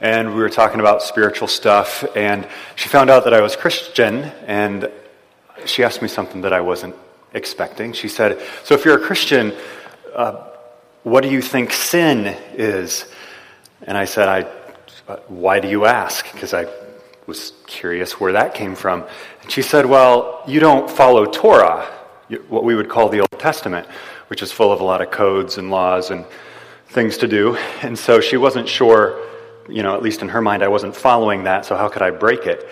and we were talking about spiritual stuff, and she found out that I was Christian, and she asked me something that I wasn't expecting. She said, So if you're a Christian, uh, what do you think sin is? And I said, I, Why do you ask? Because I was curious where that came from. And she said, Well, you don't follow Torah, what we would call the Old Testament, which is full of a lot of codes and laws and things to do. And so she wasn't sure, you know, at least in her mind, I wasn't following that, so how could I break it?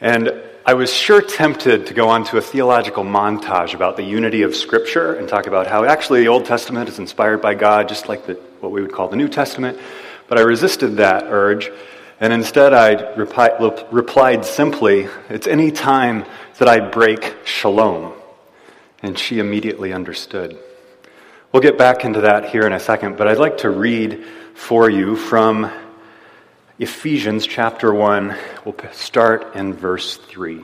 And I was sure tempted to go on to a theological montage about the unity of Scripture and talk about how actually the Old Testament is inspired by God, just like the, what we would call the New Testament. But I resisted that urge, and instead I replied simply, It's any time that I break shalom. And she immediately understood. We'll get back into that here in a second, but I'd like to read for you from Ephesians chapter 1. We'll start in verse 3.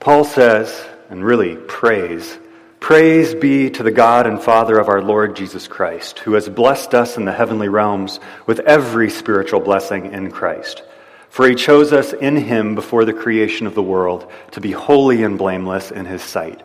Paul says, and really prays, Praise be to the God and Father of our Lord Jesus Christ, who has blessed us in the heavenly realms with every spiritual blessing in Christ. For he chose us in him before the creation of the world to be holy and blameless in his sight.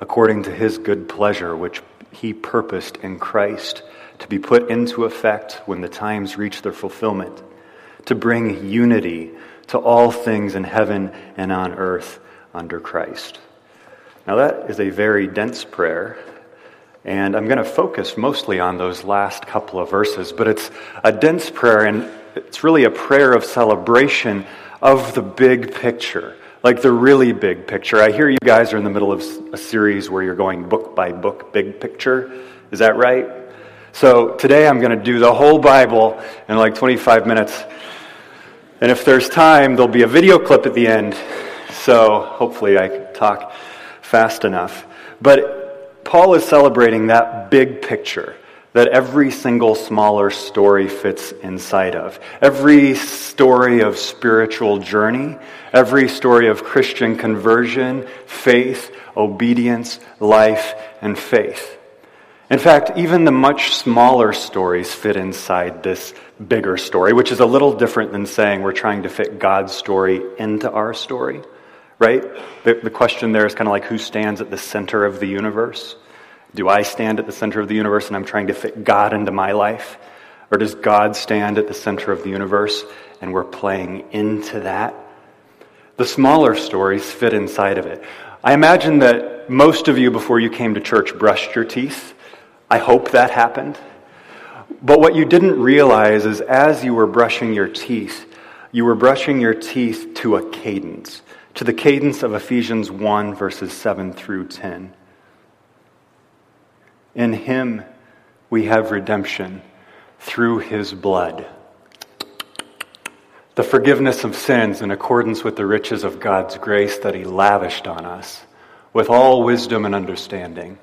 according to his good pleasure, which he purposed in Christ to be put into effect when the times reach their fulfillment, to bring unity to all things in heaven and on earth under Christ. Now, that is a very dense prayer, and I'm going to focus mostly on those last couple of verses, but it's a dense prayer, and it's really a prayer of celebration of the big picture like the really big picture. I hear you guys are in the middle of a series where you're going book by book, big picture. Is that right? So today I'm going to do the whole Bible in like 25 minutes. And if there's time, there'll be a video clip at the end. So hopefully I can talk fast enough. But Paul is celebrating that big picture that every single smaller story fits inside of. Every story of spiritual journey, every story of Christian conversion, faith, obedience, life, and faith. In fact, even the much smaller stories fit inside this bigger story, which is a little different than saying we're trying to fit God's story into our story, right? The, the question there is kind of like who stands at the center of the universe? Do I stand at the center of the universe and I'm trying to fit God into my life? Or does God stand at the center of the universe and we're playing into that? The smaller stories fit inside of it. I imagine that most of you, before you came to church, brushed your teeth. I hope that happened. But what you didn't realize is as you were brushing your teeth, you were brushing your teeth to a cadence, to the cadence of Ephesians 1, verses 7 through 10. In him we have redemption through his blood. The forgiveness of sins in accordance with the riches of God's grace that he lavished on us with all wisdom and understanding.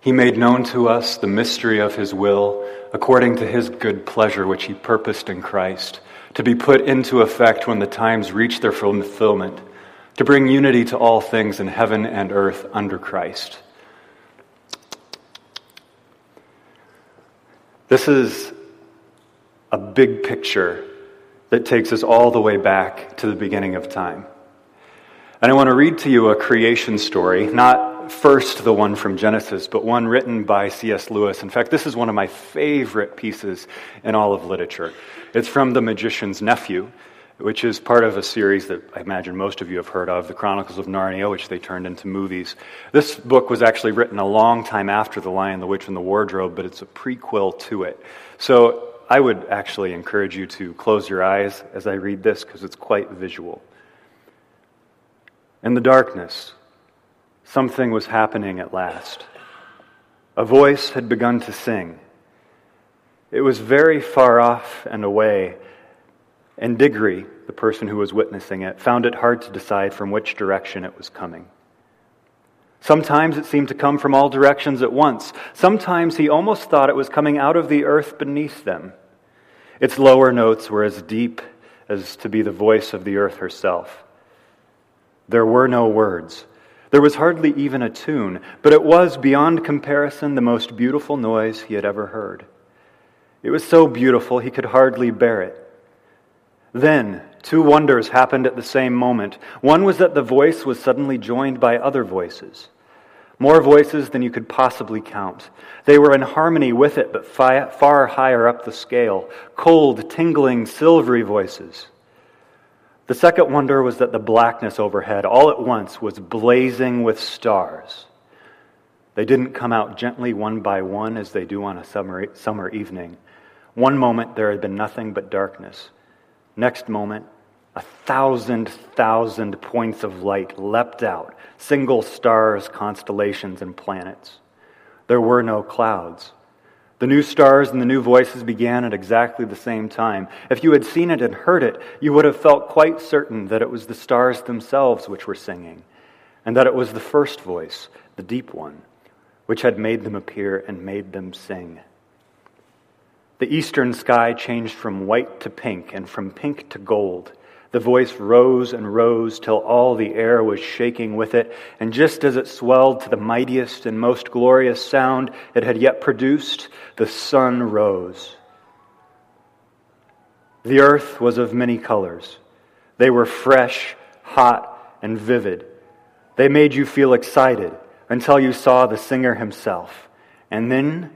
He made known to us the mystery of his will according to his good pleasure, which he purposed in Christ, to be put into effect when the times reach their fulfillment, to bring unity to all things in heaven and earth under Christ This is a big picture that takes us all the way back to the beginning of time. And I want to read to you a creation story, not first the one from Genesis, but one written by C.S. Lewis. In fact, this is one of my favorite pieces in all of literature. It's from The Magician's Nephew which is part of a series that I imagine most of you have heard of, The Chronicles of Narnia, which they turned into movies. This book was actually written a long time after The Lion, the Witch, and the Wardrobe, but it's a prequel to it. So I would actually encourage you to close your eyes as I read this because it's quite visual. In the darkness, something was happening at last. A voice had begun to sing. It was very far off and away And Diggory, the person who was witnessing it, found it hard to decide from which direction it was coming. Sometimes it seemed to come from all directions at once. Sometimes he almost thought it was coming out of the earth beneath them. Its lower notes were as deep as to be the voice of the earth herself. There were no words. There was hardly even a tune, but it was beyond comparison the most beautiful noise he had ever heard. It was so beautiful he could hardly bear it. Then, two wonders happened at the same moment. One was that the voice was suddenly joined by other voices, more voices than you could possibly count. They were in harmony with it, but far higher up the scale cold, tingling, silvery voices. The second wonder was that the blackness overhead, all at once, was blazing with stars. They didn't come out gently one by one as they do on a summer, summer evening. One moment there had been nothing but darkness. Next moment, a thousand, thousand points of light leapt out, single stars, constellations, and planets. There were no clouds. The new stars and the new voices began at exactly the same time. If you had seen it and heard it, you would have felt quite certain that it was the stars themselves which were singing, and that it was the first voice, the deep one, which had made them appear and made them sing. The eastern sky changed from white to pink and from pink to gold. The voice rose and rose till all the air was shaking with it, and just as it swelled to the mightiest and most glorious sound it had yet produced, the sun rose. The earth was of many colors. They were fresh, hot, and vivid. They made you feel excited until you saw the singer himself, and then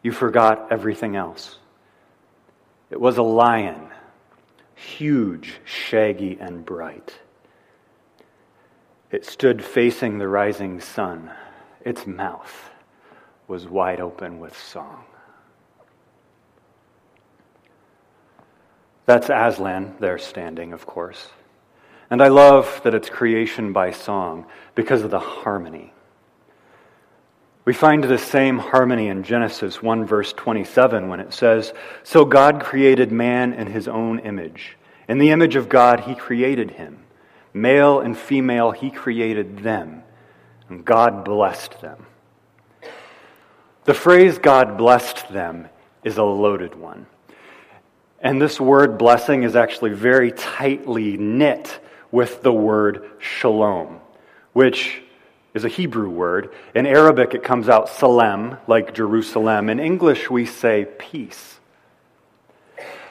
you forgot everything else. It was a lion, huge, shaggy, and bright. It stood facing the rising sun. Its mouth was wide open with song. That's Aslan there standing, of course. And I love that it's creation by song because of the harmony. We find the same harmony in Genesis 1, verse 27, when it says, So God created man in his own image. In the image of God, he created him. Male and female, he created them. And God blessed them. The phrase God blessed them is a loaded one. And this word blessing is actually very tightly knit with the word shalom, which is a Hebrew word. In Arabic, it comes out salem, like Jerusalem. In English, we say peace.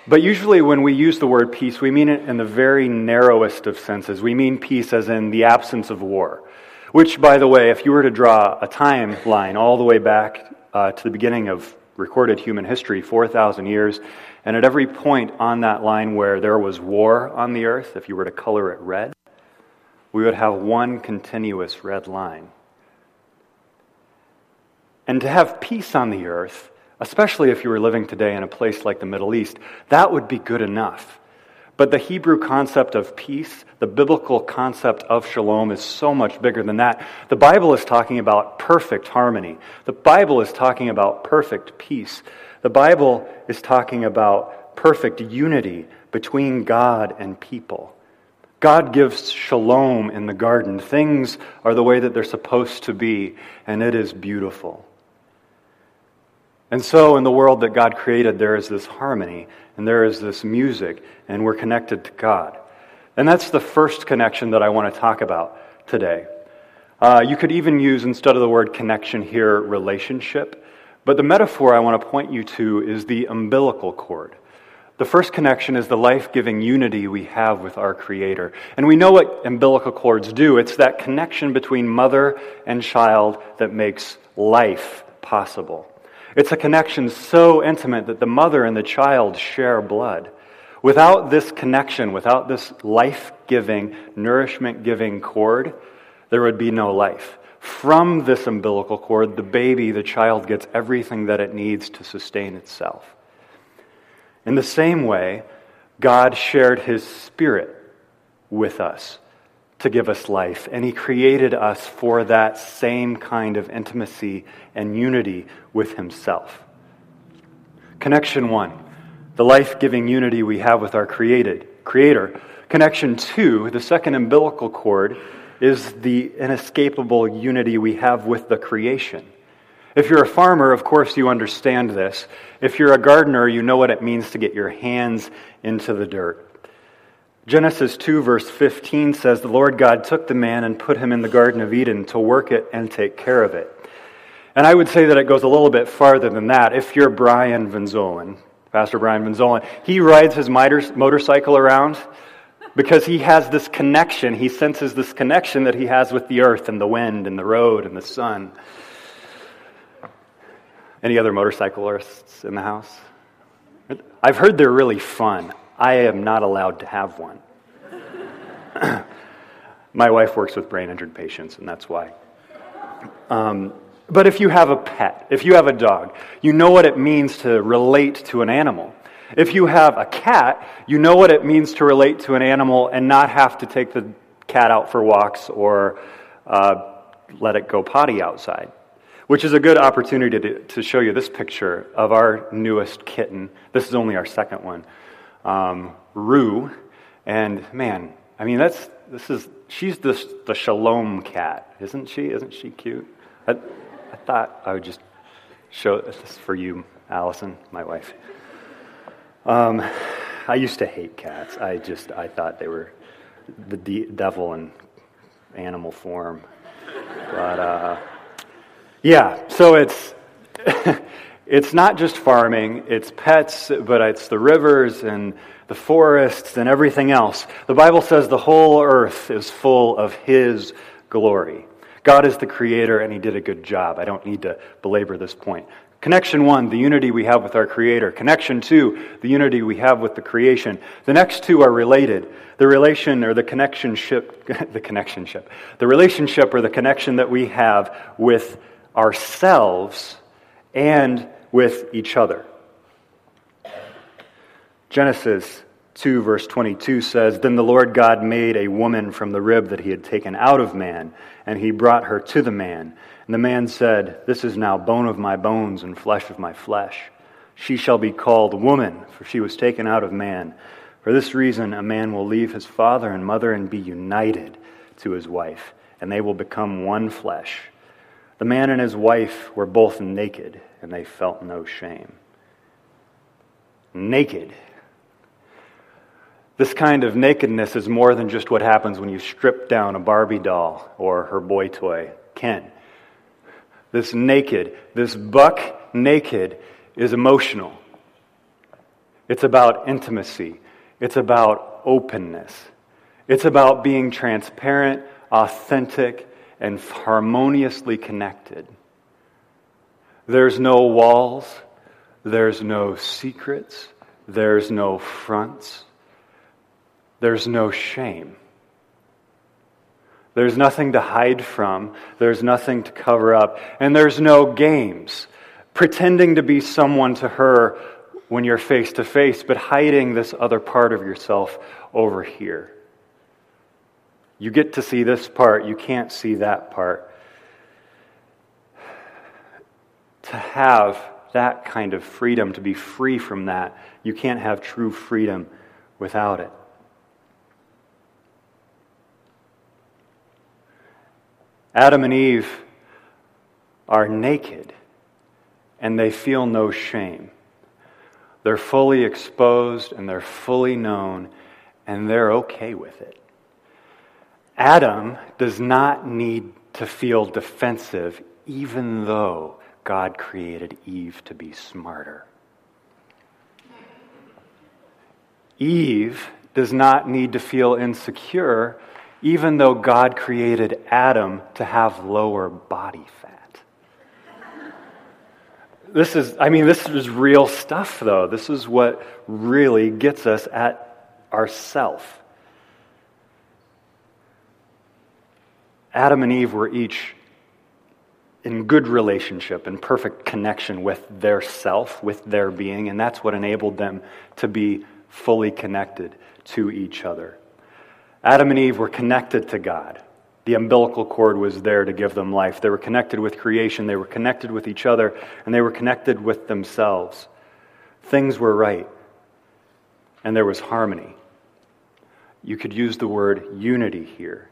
But usually, when we use the word peace, we mean it in the very narrowest of senses. We mean peace as in the absence of war. Which, by the way, if you were to draw a timeline all the way back uh, to the beginning of recorded human history, 4,000 years, and at every point on that line where there was war on the earth, if you were to color it red, we would have one continuous red line. And to have peace on the earth, especially if you were living today in a place like the Middle East, that would be good enough. But the Hebrew concept of peace, the biblical concept of shalom, is so much bigger than that. The Bible is talking about perfect harmony. The Bible is talking about perfect peace. The Bible is talking about perfect unity between God and people. God gives shalom in the garden. Things are the way that they're supposed to be, and it is beautiful. And so, in the world that God created, there is this harmony, and there is this music, and we're connected to God. And that's the first connection that I want to talk about today. Uh, you could even use, instead of the word connection here, relationship. But the metaphor I want to point you to is the umbilical cord. The first connection is the life giving unity we have with our Creator. And we know what umbilical cords do it's that connection between mother and child that makes life possible. It's a connection so intimate that the mother and the child share blood. Without this connection, without this life giving, nourishment giving cord, there would be no life. From this umbilical cord, the baby, the child, gets everything that it needs to sustain itself. In the same way, God shared his spirit with us to give us life, and he created us for that same kind of intimacy and unity with himself. Connection one the life giving unity we have with our created Creator. Connection two, the second umbilical cord, is the inescapable unity we have with the creation. If you're a farmer, of course, you understand this. If you're a gardener, you know what it means to get your hands into the dirt. Genesis 2, verse 15 says, The Lord God took the man and put him in the Garden of Eden to work it and take care of it. And I would say that it goes a little bit farther than that. If you're Brian Van Zolen, Pastor Brian Van Zolen, he rides his motorcycle around because he has this connection. He senses this connection that he has with the earth and the wind and the road and the sun. Any other motorcyclists in the house? I've heard they're really fun. I am not allowed to have one. My wife works with brain injured patients, and that's why. Um, but if you have a pet, if you have a dog, you know what it means to relate to an animal. If you have a cat, you know what it means to relate to an animal and not have to take the cat out for walks or uh, let it go potty outside. Which is a good opportunity to, to show you this picture of our newest kitten. This is only our second one, um, Rue. And man, I mean, that's, this is, she's the, the shalom cat, isn't she? Isn't she cute? I, I thought I would just show this for you, Allison, my wife. Um, I used to hate cats. I just I thought they were the de- devil in animal form. But uh, yeah, so it's it's not just farming; it's pets, but it's the rivers and the forests and everything else. The Bible says the whole earth is full of His glory. God is the creator, and He did a good job. I don't need to belabor this point. Connection one, the unity we have with our Creator. Connection two, the unity we have with the creation. The next two are related. The relation or the connectionship, the connectionship, the relationship or the connection that we have with ourselves and with each other. Genesis 2, verse 22 says Then the Lord God made a woman from the rib that he had taken out of man, and he brought her to the man. And the man said, This is now bone of my bones and flesh of my flesh. She shall be called woman, for she was taken out of man. For this reason, a man will leave his father and mother and be united to his wife, and they will become one flesh. The man and his wife were both naked, and they felt no shame. Naked this kind of nakedness is more than just what happens when you strip down a Barbie doll or her boy toy, Ken. This naked, this buck naked, is emotional. It's about intimacy. It's about openness. It's about being transparent, authentic, and harmoniously connected. There's no walls. There's no secrets. There's no fronts there's no shame. There's nothing to hide from. There's nothing to cover up. And there's no games. Pretending to be someone to her when you're face to face, but hiding this other part of yourself over here. You get to see this part, you can't see that part. To have that kind of freedom, to be free from that, you can't have true freedom without it. Adam and Eve are naked and they feel no shame. They're fully exposed and they're fully known and they're okay with it. Adam does not need to feel defensive, even though God created Eve to be smarter. Eve does not need to feel insecure even though God created Adam to have lower body fat. This is, I mean, this is real stuff, though. This is what really gets us at ourself. Adam and Eve were each in good relationship and perfect connection with their self, with their being, and that's what enabled them to be fully connected to each other. Adam and Eve were connected to God. The umbilical cord was there to give them life. They were connected with creation, they were connected with each other, and they were connected with themselves. Things were right, and there was harmony. You could use the word unity here.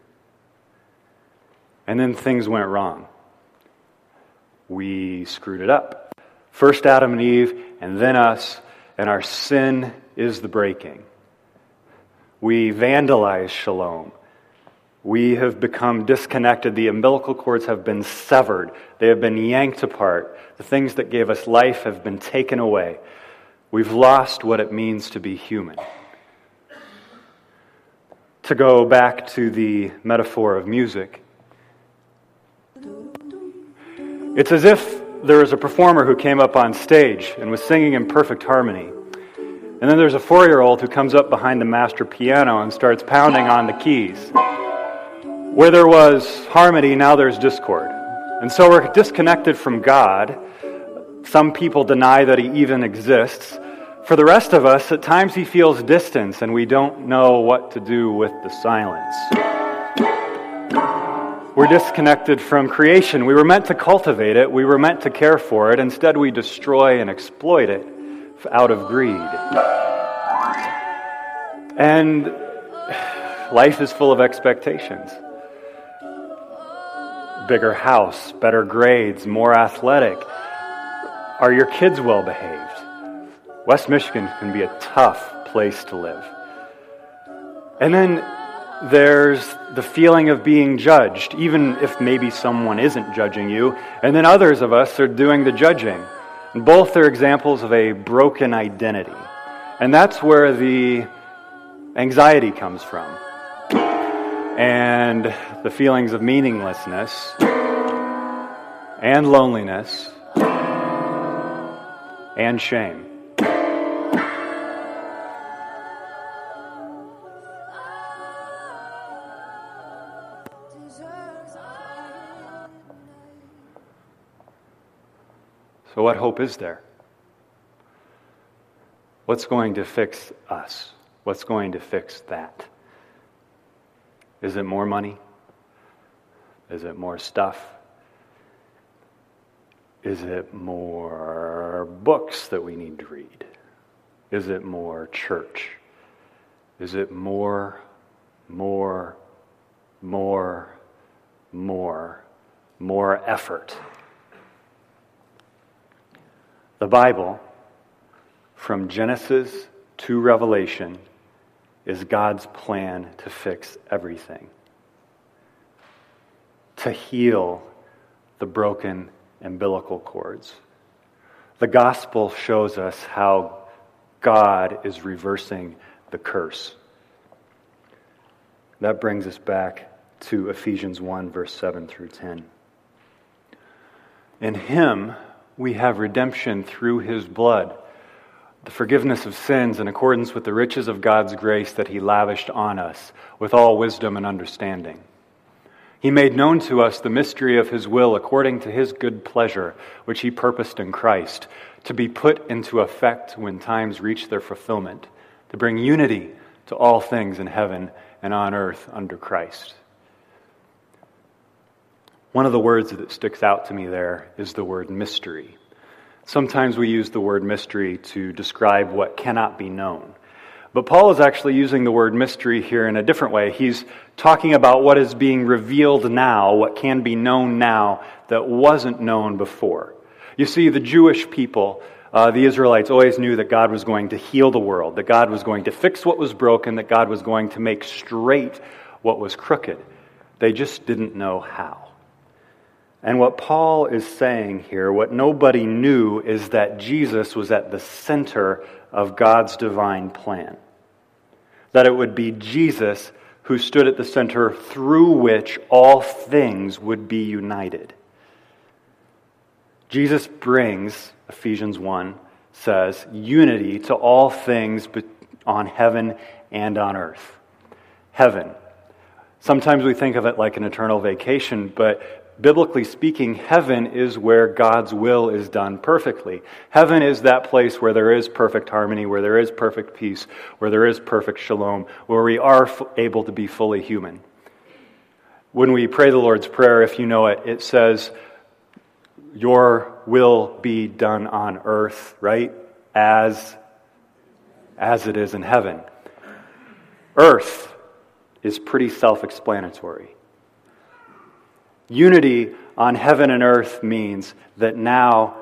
And then things went wrong. We screwed it up. First Adam and Eve, and then us, and our sin is the breaking. We vandalize shalom. We have become disconnected. The umbilical cords have been severed. They have been yanked apart. The things that gave us life have been taken away. We've lost what it means to be human. To go back to the metaphor of music, it's as if there was a performer who came up on stage and was singing in perfect harmony. And then there's a four year old who comes up behind the master piano and starts pounding on the keys. Where there was harmony, now there's discord. And so we're disconnected from God. Some people deny that He even exists. For the rest of us, at times He feels distance and we don't know what to do with the silence. We're disconnected from creation. We were meant to cultivate it, we were meant to care for it. Instead, we destroy and exploit it out of greed. And life is full of expectations bigger house, better grades, more athletic. Are your kids well behaved? West Michigan can be a tough place to live. And then there's the feeling of being judged, even if maybe someone isn't judging you. And then others of us are doing the judging. And both are examples of a broken identity. And that's where the anxiety comes from. And the feelings of meaninglessness and loneliness and shame. So, what hope is there? What's going to fix us? What's going to fix that? Is it more money? Is it more stuff? Is it more books that we need to read? Is it more church? Is it more, more, more, more, more effort? The Bible, from Genesis to Revelation, is God's plan to fix everything, to heal the broken umbilical cords. The gospel shows us how God is reversing the curse. That brings us back to Ephesians 1, verse 7 through 10. In Him, we have redemption through his blood, the forgiveness of sins in accordance with the riches of God's grace that he lavished on us with all wisdom and understanding. He made known to us the mystery of his will according to his good pleasure, which he purposed in Christ, to be put into effect when times reach their fulfillment, to bring unity to all things in heaven and on earth under Christ. One of the words that sticks out to me there is the word mystery. Sometimes we use the word mystery to describe what cannot be known. But Paul is actually using the word mystery here in a different way. He's talking about what is being revealed now, what can be known now that wasn't known before. You see, the Jewish people, uh, the Israelites, always knew that God was going to heal the world, that God was going to fix what was broken, that God was going to make straight what was crooked. They just didn't know how. And what Paul is saying here, what nobody knew, is that Jesus was at the center of God's divine plan. That it would be Jesus who stood at the center through which all things would be united. Jesus brings, Ephesians 1 says, unity to all things on heaven and on earth. Heaven. Sometimes we think of it like an eternal vacation, but biblically speaking, heaven is where God's will is done perfectly. Heaven is that place where there is perfect harmony, where there is perfect peace, where there is perfect shalom, where we are able to be fully human. When we pray the Lord's Prayer, if you know it, it says, Your will be done on earth, right? As, as it is in heaven. Earth is pretty self explanatory. Unity on heaven and earth means that now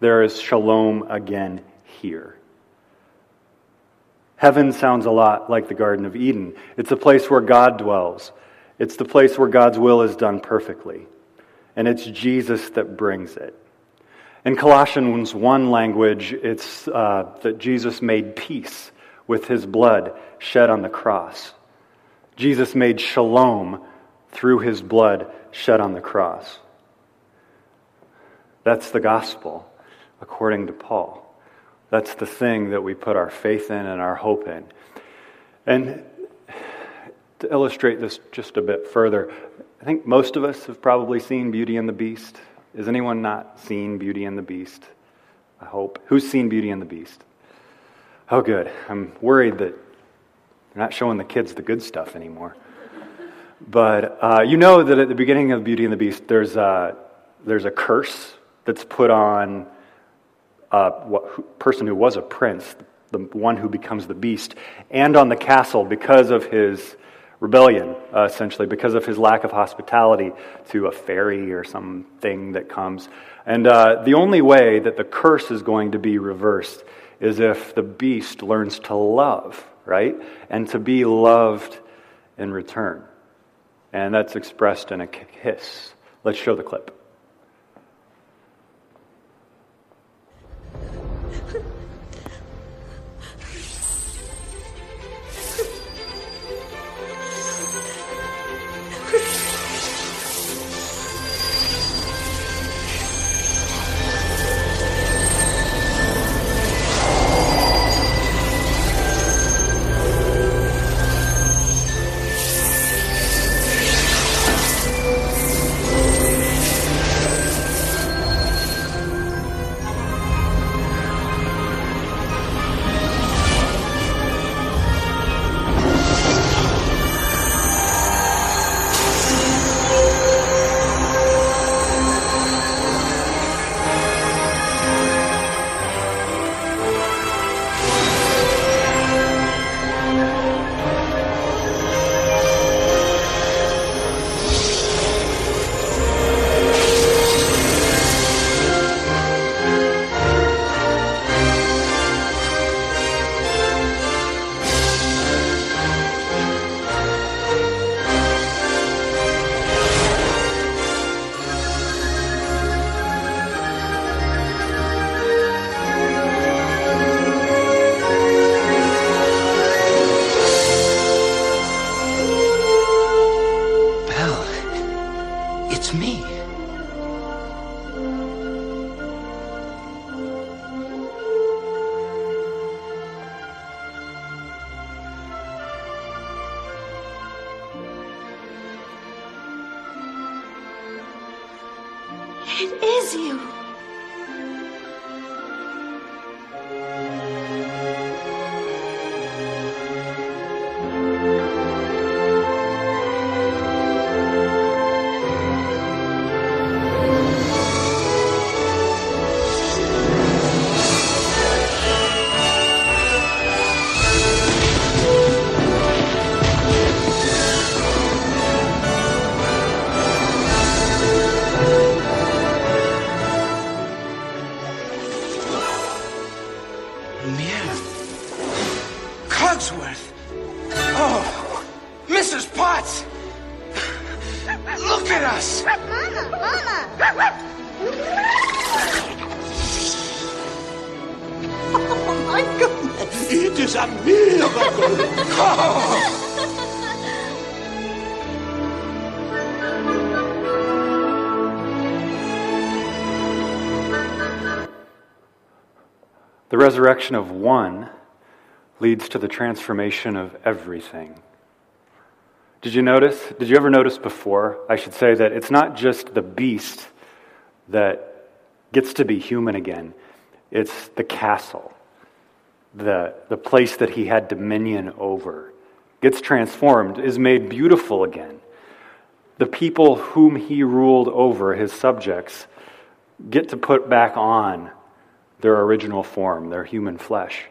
there is shalom again here. Heaven sounds a lot like the Garden of Eden. It's a place where God dwells, it's the place where God's will is done perfectly. And it's Jesus that brings it. In Colossians 1 language, it's uh, that Jesus made peace with his blood shed on the cross. Jesus made shalom through his blood shed on the cross. That's the gospel, according to Paul. That's the thing that we put our faith in and our hope in. And to illustrate this just a bit further, I think most of us have probably seen Beauty and the Beast. Has anyone not seen Beauty and the Beast? I hope. Who's seen Beauty and the Beast? Oh, good. I'm worried that they're not showing the kids the good stuff anymore. But uh, you know that at the beginning of Beauty and the Beast, there's a, there's a curse that's put on a person who was a prince, the one who becomes the beast, and on the castle because of his rebellion, uh, essentially, because of his lack of hospitality to a fairy or something that comes. And uh, the only way that the curse is going to be reversed is if the beast learns to love, right? And to be loved in return. And that's expressed in a kiss. Let's show the clip. The resurrection of one leads to the transformation of everything. Did you notice? Did you ever notice before? I should say that it's not just the beast that gets to be human again, it's the castle, the, the place that he had dominion over, gets transformed, is made beautiful again. The people whom he ruled over, his subjects, get to put back on their original form, their human flesh.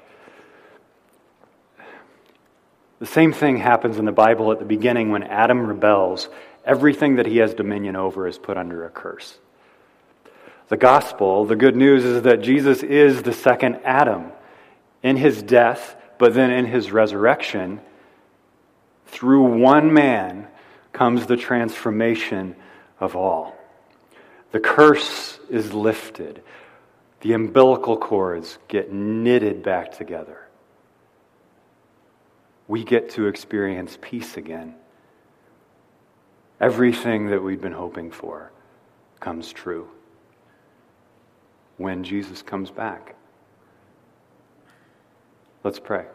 The same thing happens in the Bible at the beginning when Adam rebels. Everything that he has dominion over is put under a curse. The gospel, the good news is that Jesus is the second Adam. In his death, but then in his resurrection, through one man comes the transformation of all. The curse is lifted. The umbilical cords get knitted back together. We get to experience peace again. Everything that we've been hoping for comes true when Jesus comes back. Let's pray.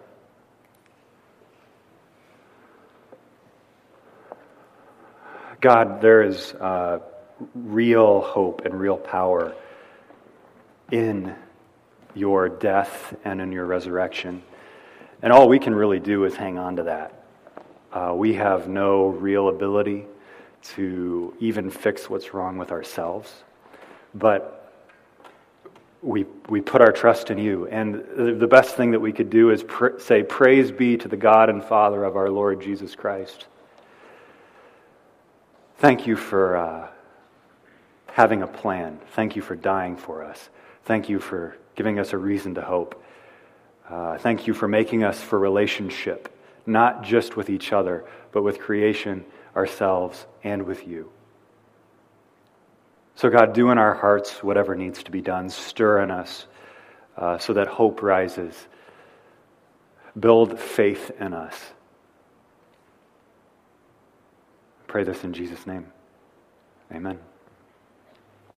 God, there is uh, real hope and real power in your death and in your resurrection. And all we can really do is hang on to that. Uh, we have no real ability to even fix what's wrong with ourselves. But we, we put our trust in you. And the best thing that we could do is pr- say, Praise be to the God and Father of our Lord Jesus Christ. Thank you for uh, having a plan. Thank you for dying for us. Thank you for giving us a reason to hope. Uh, thank you for making us for relationship, not just with each other, but with creation, ourselves, and with you. So, God, do in our hearts whatever needs to be done. Stir in us uh, so that hope rises. Build faith in us. I pray this in Jesus' name. Amen.